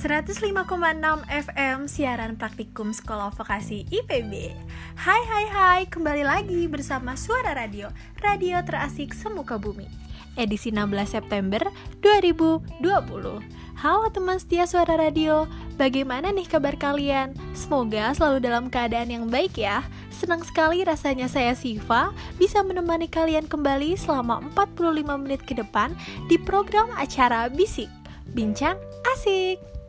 105,6 FM siaran praktikum Sekolah Vokasi IPB Hai hai hai, kembali lagi bersama Suara Radio Radio terasik semuka bumi Edisi 16 September 2020 Halo teman setia Suara Radio Bagaimana nih kabar kalian? Semoga selalu dalam keadaan yang baik ya Senang sekali rasanya saya Siva bisa menemani kalian kembali selama 45 menit ke depan di program acara Bisik Bincang Asik.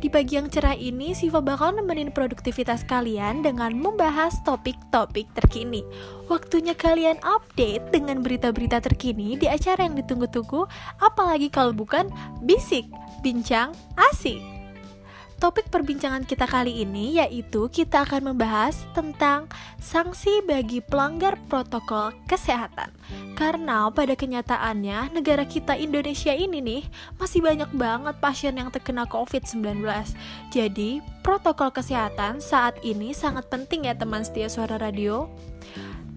Di pagi yang cerah ini, Siva bakal nemenin produktivitas kalian dengan membahas topik-topik terkini. Waktunya kalian update dengan berita-berita terkini di acara yang ditunggu-tunggu, apalagi kalau bukan Bisik, Bincang Asik. Topik perbincangan kita kali ini yaitu kita akan membahas tentang sanksi bagi pelanggar protokol kesehatan. Karena pada kenyataannya negara kita Indonesia ini nih masih banyak banget pasien yang terkena COVID-19. Jadi, protokol kesehatan saat ini sangat penting ya teman setia suara radio.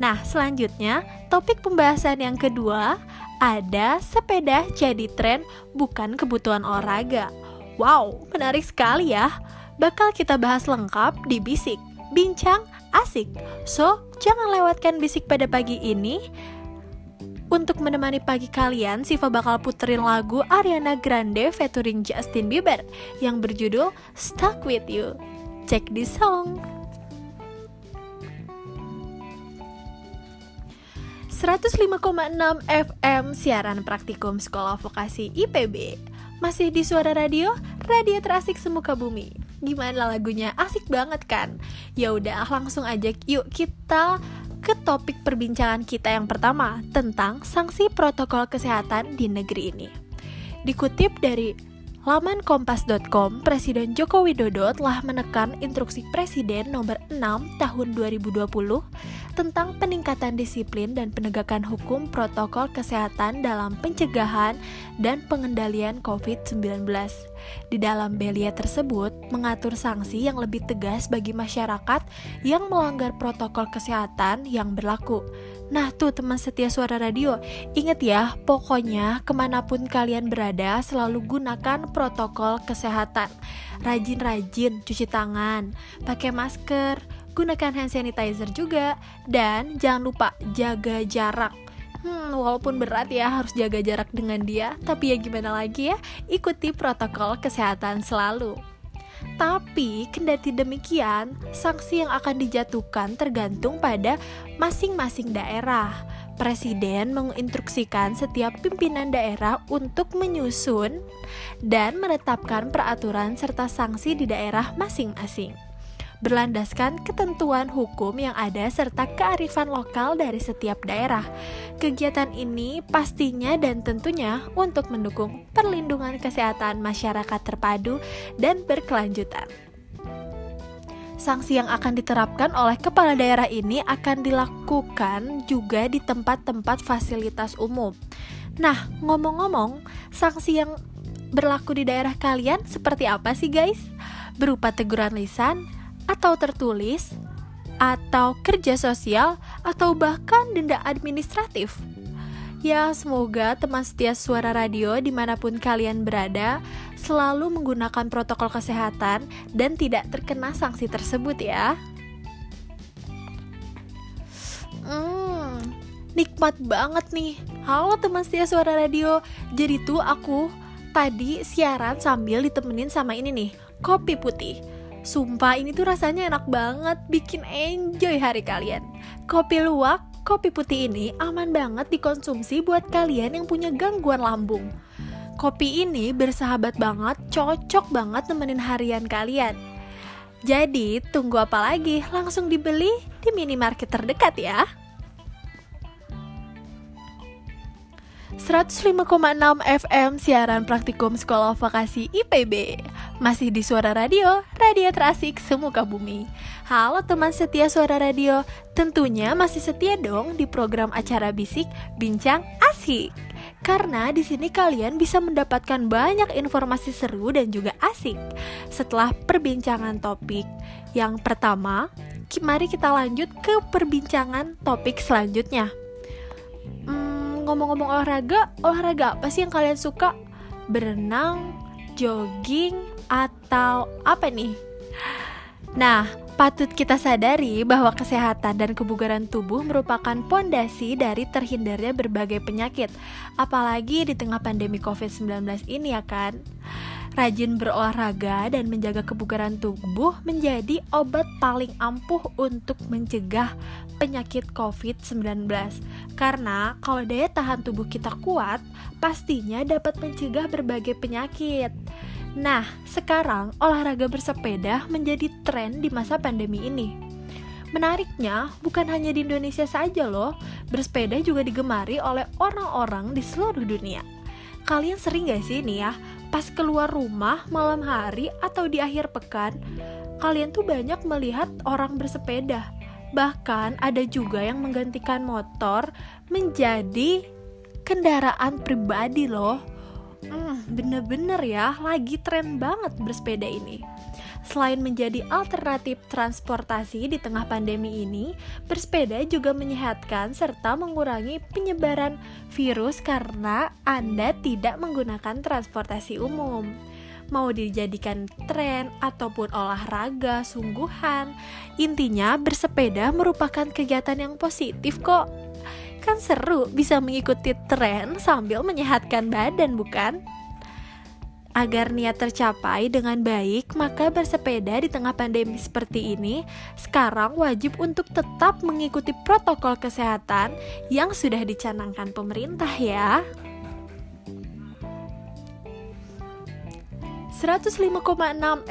Nah, selanjutnya topik pembahasan yang kedua ada sepeda jadi tren bukan kebutuhan olahraga. Wow, menarik sekali ya. Bakal kita bahas lengkap di Bisik, Bincang Asik. So, jangan lewatkan Bisik pada pagi ini. Untuk menemani pagi kalian, Siva bakal puterin lagu Ariana Grande featuring Justin Bieber yang berjudul Stuck With You. Check this song. 105,6 FM siaran praktikum Sekolah Vokasi IPB masih di suara radio, radio terasik semuka bumi. Gimana lagunya? Asik banget kan? Ya udah, langsung aja yuk kita ke topik perbincangan kita yang pertama tentang sanksi protokol kesehatan di negeri ini. Dikutip dari Laman kompas.com, Presiden Joko Widodo telah menekan instruksi Presiden nomor 6 tahun 2020 tentang peningkatan disiplin dan penegakan hukum protokol kesehatan dalam pencegahan dan pengendalian COVID-19. Di dalam belia tersebut mengatur sanksi yang lebih tegas bagi masyarakat yang melanggar protokol kesehatan yang berlaku Nah tuh teman setia suara radio, inget ya, pokoknya ke mana pun kalian berada selalu gunakan protokol kesehatan. Rajin-rajin cuci tangan, pakai masker, gunakan hand sanitizer juga, dan jangan lupa jaga jarak. Hmm, walaupun berat ya harus jaga jarak dengan dia, tapi ya gimana lagi ya, ikuti protokol kesehatan selalu. Tapi, kendati demikian, sanksi yang akan dijatuhkan tergantung pada masing-masing daerah. Presiden menginstruksikan setiap pimpinan daerah untuk menyusun dan menetapkan peraturan serta sanksi di daerah masing-masing berlandaskan ketentuan hukum yang ada serta kearifan lokal dari setiap daerah. Kegiatan ini pastinya dan tentunya untuk mendukung perlindungan kesehatan masyarakat terpadu dan berkelanjutan. Sanksi yang akan diterapkan oleh kepala daerah ini akan dilakukan juga di tempat-tempat fasilitas umum. Nah, ngomong-ngomong, sanksi yang berlaku di daerah kalian seperti apa sih, guys? Berupa teguran lisan, atau tertulis, atau kerja sosial, atau bahkan denda administratif. Ya, semoga teman setia suara radio di mana pun kalian berada selalu menggunakan protokol kesehatan dan tidak terkena sanksi tersebut ya. Hmm, nikmat banget nih. Halo teman setia suara radio. Jadi tuh aku tadi siaran sambil ditemenin sama ini nih, kopi putih. Sumpah ini tuh rasanya enak banget, bikin enjoy hari kalian. Kopi luwak, kopi putih ini aman banget dikonsumsi buat kalian yang punya gangguan lambung. Kopi ini bersahabat banget, cocok banget nemenin harian kalian. Jadi, tunggu apa lagi? Langsung dibeli di minimarket terdekat ya. 105,6 FM siaran praktikum Sekolah Vokasi IPB Masih di Suara Radio, radio terasik semuka bumi. Halo teman setia Suara Radio Tentunya masih setia dong di program acara Bisik Bincang Asik. Karena di sini kalian bisa mendapatkan banyak informasi seru dan juga asik. Setelah perbincangan topik. Yang pertama, mari kita lanjut ke perbincangan topik selanjutnya ngomong-ngomong olahraga, olahraga apa sih yang kalian suka? Berenang, jogging, atau apa nih? Nah, patut kita sadari bahwa kesehatan dan kebugaran tubuh merupakan pondasi dari terhindarnya berbagai penyakit, apalagi di tengah pandemi COVID-19 ini ya kan. Rajin berolahraga dan menjaga kebugaran tubuh menjadi obat paling ampuh untuk mencegah penyakit COVID-19. Karena kalau daya tahan tubuh kita kuat, pastinya dapat mencegah berbagai penyakit. Nah, sekarang olahraga bersepeda menjadi tren di masa pandemi ini. Menariknya, bukan hanya di Indonesia saja loh, bersepeda juga digemari oleh orang-orang di seluruh dunia. Kalian sering gak sih nih ya, pas keluar rumah malam hari atau di akhir pekan, kalian tuh banyak melihat orang bersepeda. Bahkan ada juga yang menggantikan motor menjadi kendaraan pribadi loh Hmm, bener-bener ya, lagi tren banget bersepeda ini. Selain menjadi alternatif transportasi di tengah pandemi ini, bersepeda juga menyehatkan serta mengurangi penyebaran virus karena Anda tidak menggunakan transportasi umum. Mau dijadikan tren ataupun olahraga sungguhan, intinya bersepeda merupakan kegiatan yang positif kok. Kan seru bisa mengikuti tren sambil menyehatkan badan, bukan? Agar niat tercapai dengan baik, maka bersepeda di tengah pandemi seperti ini sekarang wajib untuk tetap mengikuti protokol kesehatan yang sudah dicanangkan pemerintah ya. 105,6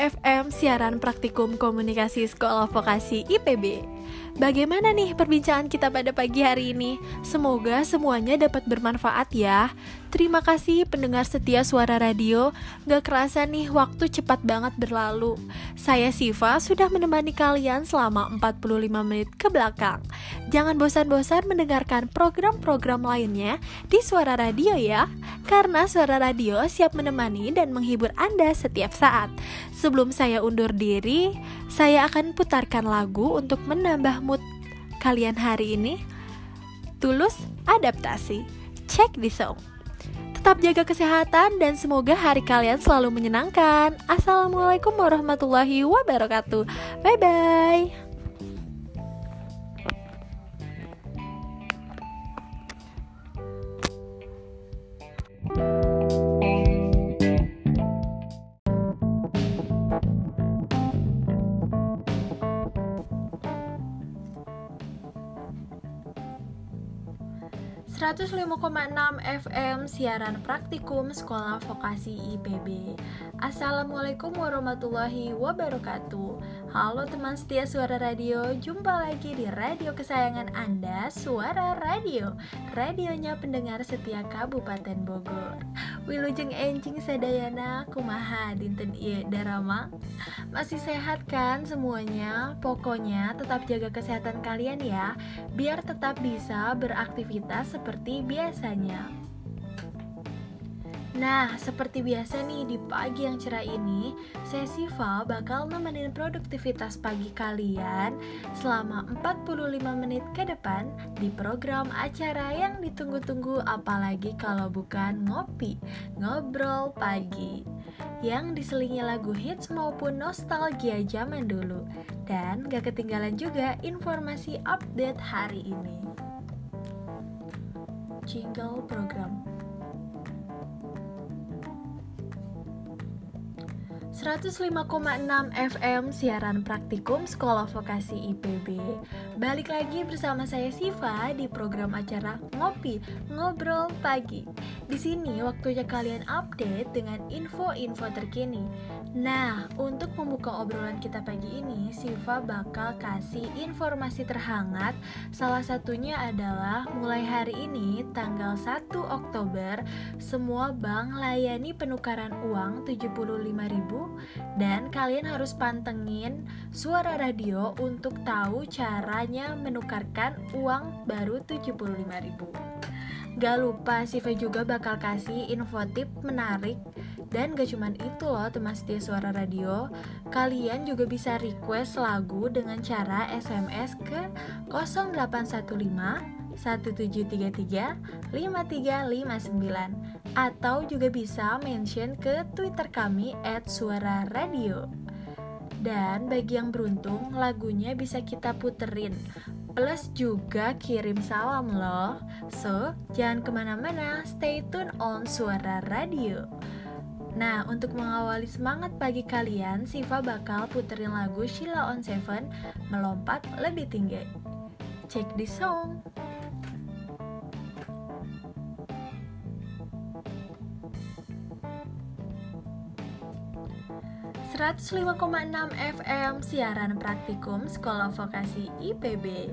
FM siaran praktikum komunikasi sekolah vokasi IPB. Bagaimana nih perbincangan kita pada pagi hari ini? Semoga semuanya dapat bermanfaat ya. Terima kasih pendengar setia suara radio. Gak kerasa nih waktu cepat banget berlalu. Saya Siva sudah menemani kalian selama 45 menit ke belakang. Jangan bosan-bosan mendengarkan program-program lainnya di suara radio ya. Karena suara radio siap menemani dan menghibur Anda setiap saat. Sebelum saya undur diri, saya akan putarkan lagu untuk menambah mood kalian hari ini. Tulus adaptasi. Check the song. Tetap jaga kesehatan dan semoga hari kalian selalu menyenangkan. Assalamualaikum warahmatullahi wabarakatuh. Bye bye. 105,6 FM siaran praktikum Sekolah Vokasi IPB. Assalamualaikum warahmatullahi wabarakatuh. Halo teman setia Suara Radio, jumpa lagi di radio kesayangan Anda, Suara Radio. Radionya pendengar setia Kabupaten Bogor. Wilujeng enjing sadayana kumaha dinten ieu darama. Masih sehat kan semuanya? Pokoknya tetap jaga kesehatan kalian ya, biar tetap bisa beraktivitas seperti biasanya. Nah, seperti biasa nih di pagi yang cerah ini, saya Siva bakal nemenin produktivitas pagi kalian selama 45 menit ke depan di program acara yang ditunggu-tunggu apalagi kalau bukan ngopi, ngobrol pagi. Yang diselingi lagu hits maupun nostalgia zaman dulu. Dan gak ketinggalan juga informasi update hari ini. Jingle program 105,6 FM siaran praktikum Sekolah Vokasi IPB. Balik lagi bersama saya Siva di program acara Ngopi Ngobrol Pagi. Di sini waktunya kalian update dengan info-info terkini. Nah, untuk membuka obrolan kita pagi ini, Siva bakal kasih informasi terhangat. Salah satunya adalah mulai hari ini tanggal 1 Oktober semua bank layani penukaran uang 75.000 dan kalian harus pantengin suara radio untuk tahu caranya menukarkan uang baru 75.000 Gak lupa Siva juga bakal kasih info tip menarik. Dan gak cuman itu loh teman setia suara radio. Kalian juga bisa request lagu dengan cara SMS ke 0815 1733 5359 atau juga bisa mention ke Twitter kami @suara_radio. Dan bagi yang beruntung, lagunya bisa kita puterin. Plus juga kirim salam loh. So, jangan ke mana-mana, stay tune on Suara Radio. Nah, untuk mengawali semangat pagi kalian, Siva bakal puterin lagu Sheila on Seven Melompat Lebih Tinggi. Check the song 105,6 FM Siaran Praktikum Sekolah Vokasi IPB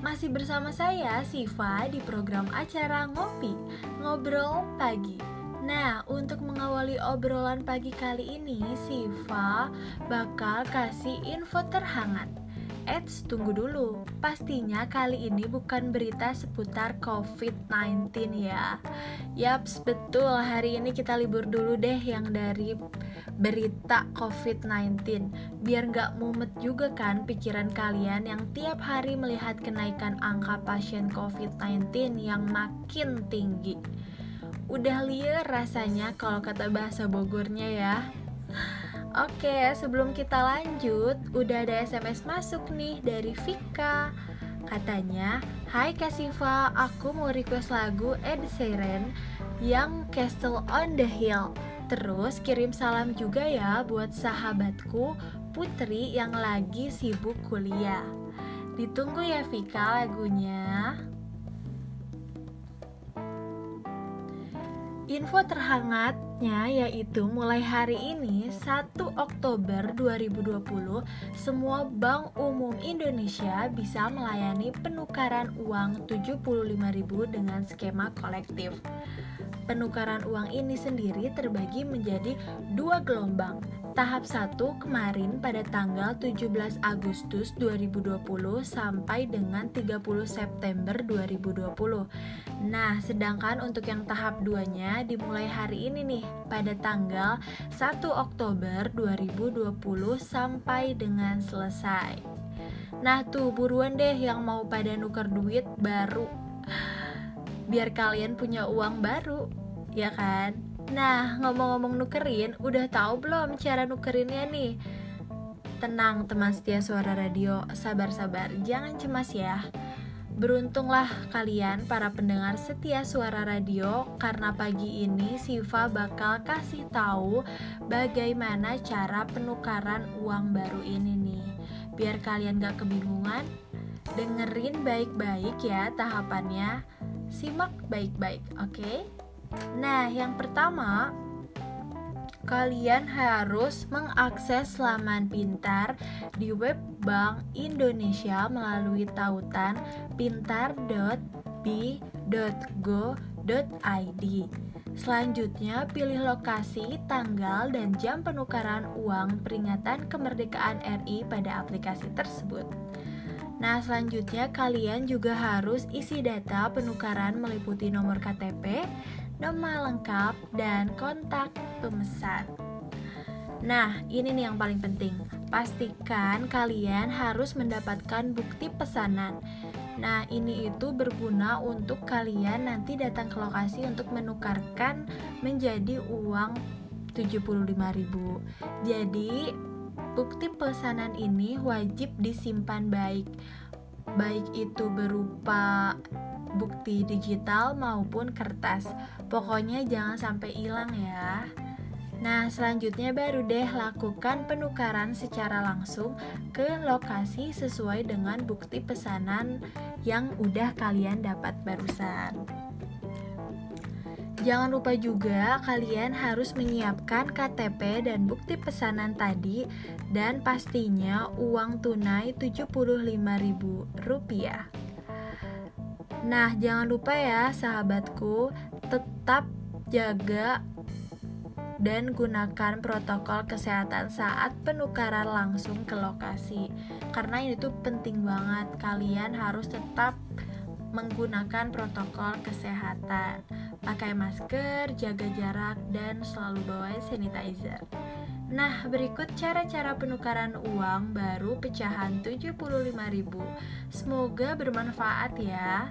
Masih bersama saya Siva di program acara Ngopi Ngobrol Pagi. Nah, untuk mengawali obrolan pagi kali ini, Siva bakal kasih info terhangat Eits, tunggu dulu. Pastinya kali ini bukan berita seputar COVID-19 ya. Yaps, betul. Hari ini kita libur dulu deh yang dari berita COVID-19. Biar nggak mumet juga kan pikiran kalian yang tiap hari melihat kenaikan angka pasien COVID-19 yang makin tinggi. Udah liar rasanya kalau kata bahasa Bogornya ya. Oke, sebelum kita lanjut, udah ada SMS masuk nih dari Vika. Katanya, Hai Kasifa, aku mau request lagu Ed Sheeran yang Castle on the Hill. Terus kirim salam juga ya buat sahabatku Putri yang lagi sibuk kuliah. Ditunggu ya Vika lagunya. Info terhangatnya yaitu mulai hari ini 1 Oktober 2020 semua bank umum Indonesia bisa melayani penukaran uang 75.000 dengan skema kolektif. Penukaran uang ini sendiri terbagi menjadi dua gelombang, tahap 1 kemarin pada tanggal 17 Agustus 2020 sampai dengan 30 September 2020. Nah, sedangkan untuk yang tahap 2-nya dimulai hari ini nih pada tanggal 1 Oktober 2020 sampai dengan selesai. Nah, tuh buruan deh yang mau pada nuker duit baru. Biar kalian punya uang baru, ya kan? Nah, ngomong-ngomong nukerin, udah tahu belum cara nukerinnya nih? Tenang teman setia suara radio, sabar-sabar, jangan cemas ya. Beruntunglah kalian para pendengar setia suara radio karena pagi ini Siva bakal kasih tahu bagaimana cara penukaran uang baru ini nih. Biar kalian gak kebingungan, dengerin baik-baik ya tahapannya. Simak baik-baik, oke? Okay? Nah, yang pertama, kalian harus mengakses laman pintar di web Bank Indonesia melalui tautan pintar.b.go.id. Selanjutnya, pilih lokasi, tanggal, dan jam penukaran uang peringatan kemerdekaan RI pada aplikasi tersebut. Nah, selanjutnya kalian juga harus isi data penukaran meliputi nomor KTP, nama lengkap, dan kontak pemesan. Nah, ini nih yang paling penting. Pastikan kalian harus mendapatkan bukti pesanan. Nah, ini itu berguna untuk kalian nanti datang ke lokasi untuk menukarkan menjadi uang 75.000. Jadi, bukti pesanan ini wajib disimpan baik. Baik itu berupa bukti digital maupun kertas. Pokoknya jangan sampai hilang ya. Nah, selanjutnya baru deh lakukan penukaran secara langsung ke lokasi sesuai dengan bukti pesanan yang udah kalian dapat barusan. Jangan lupa juga kalian harus menyiapkan KTP dan bukti pesanan tadi dan pastinya uang tunai Rp75.000. Nah, jangan lupa ya, sahabatku, tetap jaga dan gunakan protokol kesehatan saat penukaran langsung ke lokasi. Karena ini tuh penting banget, kalian harus tetap menggunakan protokol kesehatan. Pakai masker, jaga jarak, dan selalu bawa sanitizer. Nah, berikut cara-cara penukaran uang baru pecahan 75.000. Semoga bermanfaat ya.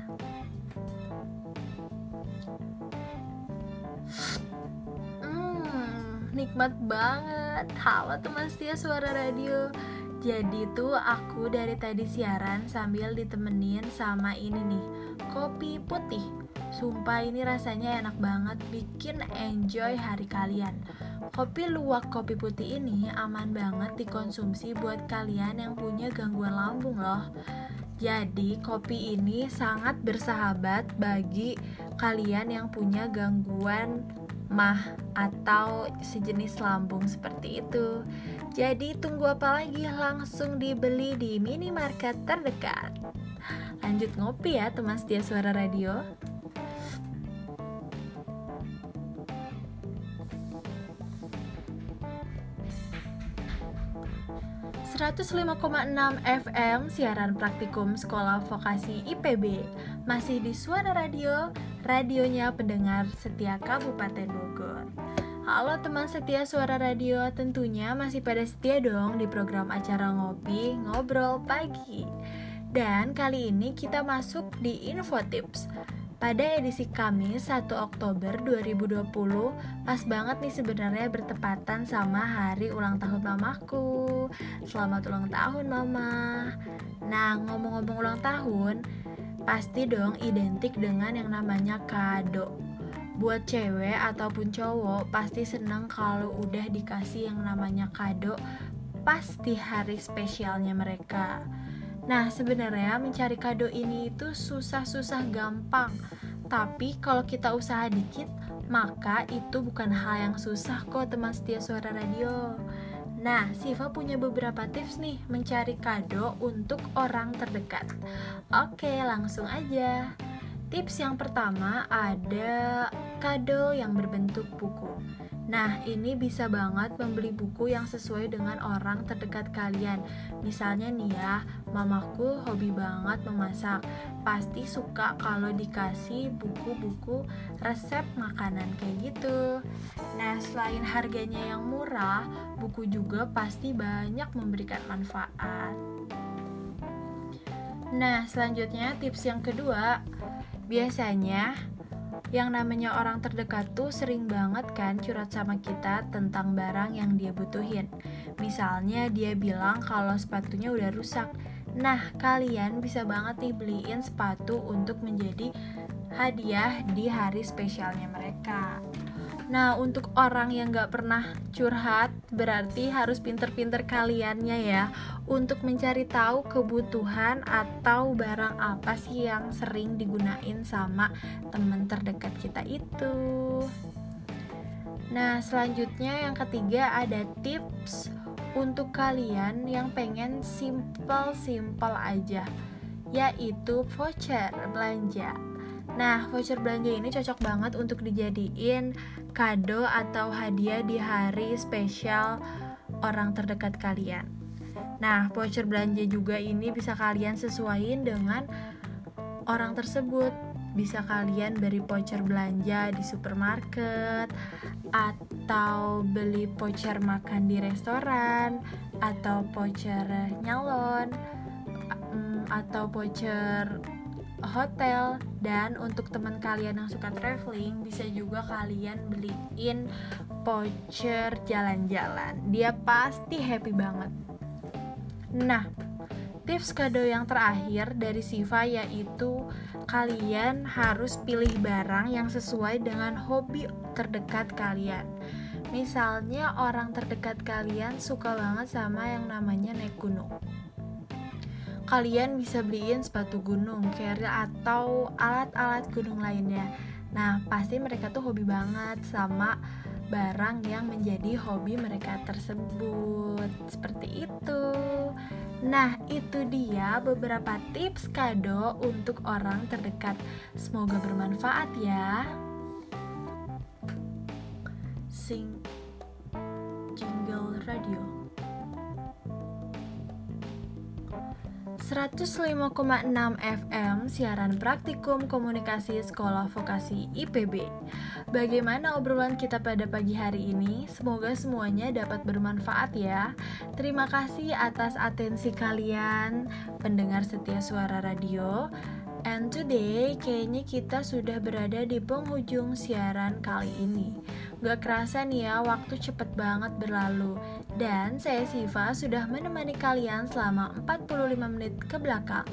Hmm, nikmat banget. Halo teman setia suara radio. Jadi tuh aku dari tadi siaran sambil ditemenin sama ini nih, kopi putih. Sumpah ini rasanya enak banget, bikin enjoy hari kalian. Kopi luwak kopi putih ini aman banget dikonsumsi buat kalian yang punya gangguan lambung loh jadi, kopi ini sangat bersahabat bagi kalian yang punya gangguan mah atau sejenis lambung seperti itu. Jadi, tunggu apa lagi? Langsung dibeli di minimarket terdekat. Lanjut ngopi ya, teman setia suara radio. 105,6 FM siaran praktikum Sekolah Vokasi IPB masih di Suara Radio, radionya pendengar setia Kabupaten Bogor. Halo teman setia Suara Radio, tentunya masih pada setia dong di program acara ngopi ngobrol pagi. Dan kali ini kita masuk di Info Tips pada edisi Kamis 1 Oktober 2020 Pas banget nih sebenarnya bertepatan sama hari ulang tahun mamaku. Selamat ulang tahun mama. Nah ngomong-ngomong ulang tahun Pasti dong identik dengan yang namanya kado. Buat cewek ataupun cowok pasti seneng kalau udah dikasih yang namanya kado Pasti hari spesialnya mereka Nah, sebenarnya mencari kado ini itu susah-susah gampang. Tapi kalau kita usaha dikit, maka itu bukan hal yang susah kok teman setia suara radio. Nah, Siva punya beberapa tips nih mencari kado untuk orang terdekat. Oke, langsung aja. Tips yang pertama ada kado yang berbentuk buku. Nah, ini bisa banget membeli buku yang sesuai dengan orang terdekat kalian. Misalnya nih ya, mamaku hobi banget memasak. Pasti suka kalau dikasih buku-buku resep makanan kayak gitu. Nah, selain harganya yang murah, buku juga pasti banyak memberikan manfaat. Nah, selanjutnya tips yang kedua, biasanya yang namanya orang terdekat tuh sering banget kan curhat sama kita tentang barang yang dia butuhin. Misalnya dia bilang kalau sepatunya udah rusak. Nah, kalian bisa banget nih beliin sepatu untuk menjadi hadiah di hari spesialnya mereka. Nah, untuk orang yang gak pernah curhat, berarti harus pinter-pinter kaliannya ya untuk mencari tahu kebutuhan atau barang apa sih yang sering digunain sama teman terdekat kita itu. Nah, selanjutnya yang ketiga ada tips untuk kalian yang pengen simple-simple aja, yaitu voucher belanja. Nah, voucher belanja ini cocok banget untuk dijadiin kado atau hadiah di hari spesial orang terdekat kalian. Nah, voucher belanja juga ini bisa kalian sesuaiin dengan orang tersebut. Bisa kalian beri voucher belanja di supermarket atau beli voucher makan di restoran atau voucher nyalon mm, atau voucher hotel. Dan untuk teman kalian yang suka traveling bisa juga kalian beliin voucher jalan-jalan. Dia pasti happy banget. Nah tips kado yang terakhir dari Siva yaitu kalian harus pilih barang yang sesuai dengan hobi terdekat kalian. Misalnya orang terdekat kalian suka banget sama yang namanya naik gunung kalian bisa beliin sepatu gunung, carrier atau alat-alat gunung lainnya. Nah, pasti mereka tuh hobi banget sama barang yang menjadi hobi mereka tersebut. Seperti itu. Nah, itu dia beberapa tips kado untuk orang terdekat. Semoga bermanfaat ya. Sing Jingle Radio 105,6 FM siaran praktikum komunikasi sekolah vokasi IPB. Bagaimana obrolan kita pada pagi hari ini? Semoga semuanya dapat bermanfaat ya. Terima kasih atas atensi kalian, pendengar setia suara radio. And today kayaknya kita sudah berada di penghujung siaran kali ini Gak kerasa nih ya waktu cepet banget berlalu. Dan saya Siva sudah menemani kalian selama 45 menit ke belakang.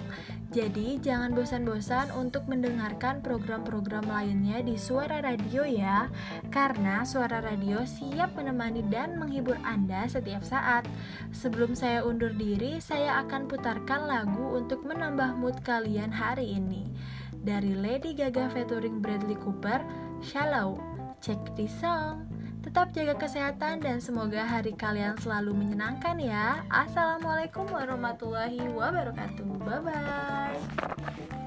Jadi jangan bosan-bosan untuk mendengarkan program-program lainnya di Suara Radio ya. Karena Suara Radio siap menemani dan menghibur Anda setiap saat. Sebelum saya undur diri, saya akan putarkan lagu untuk menambah mood kalian hari ini. Dari Lady Gaga featuring Bradley Cooper, Shallow Check this song Tetap jaga kesehatan dan semoga hari kalian selalu menyenangkan ya. Assalamualaikum warahmatullahi wabarakatuh. Bye bye.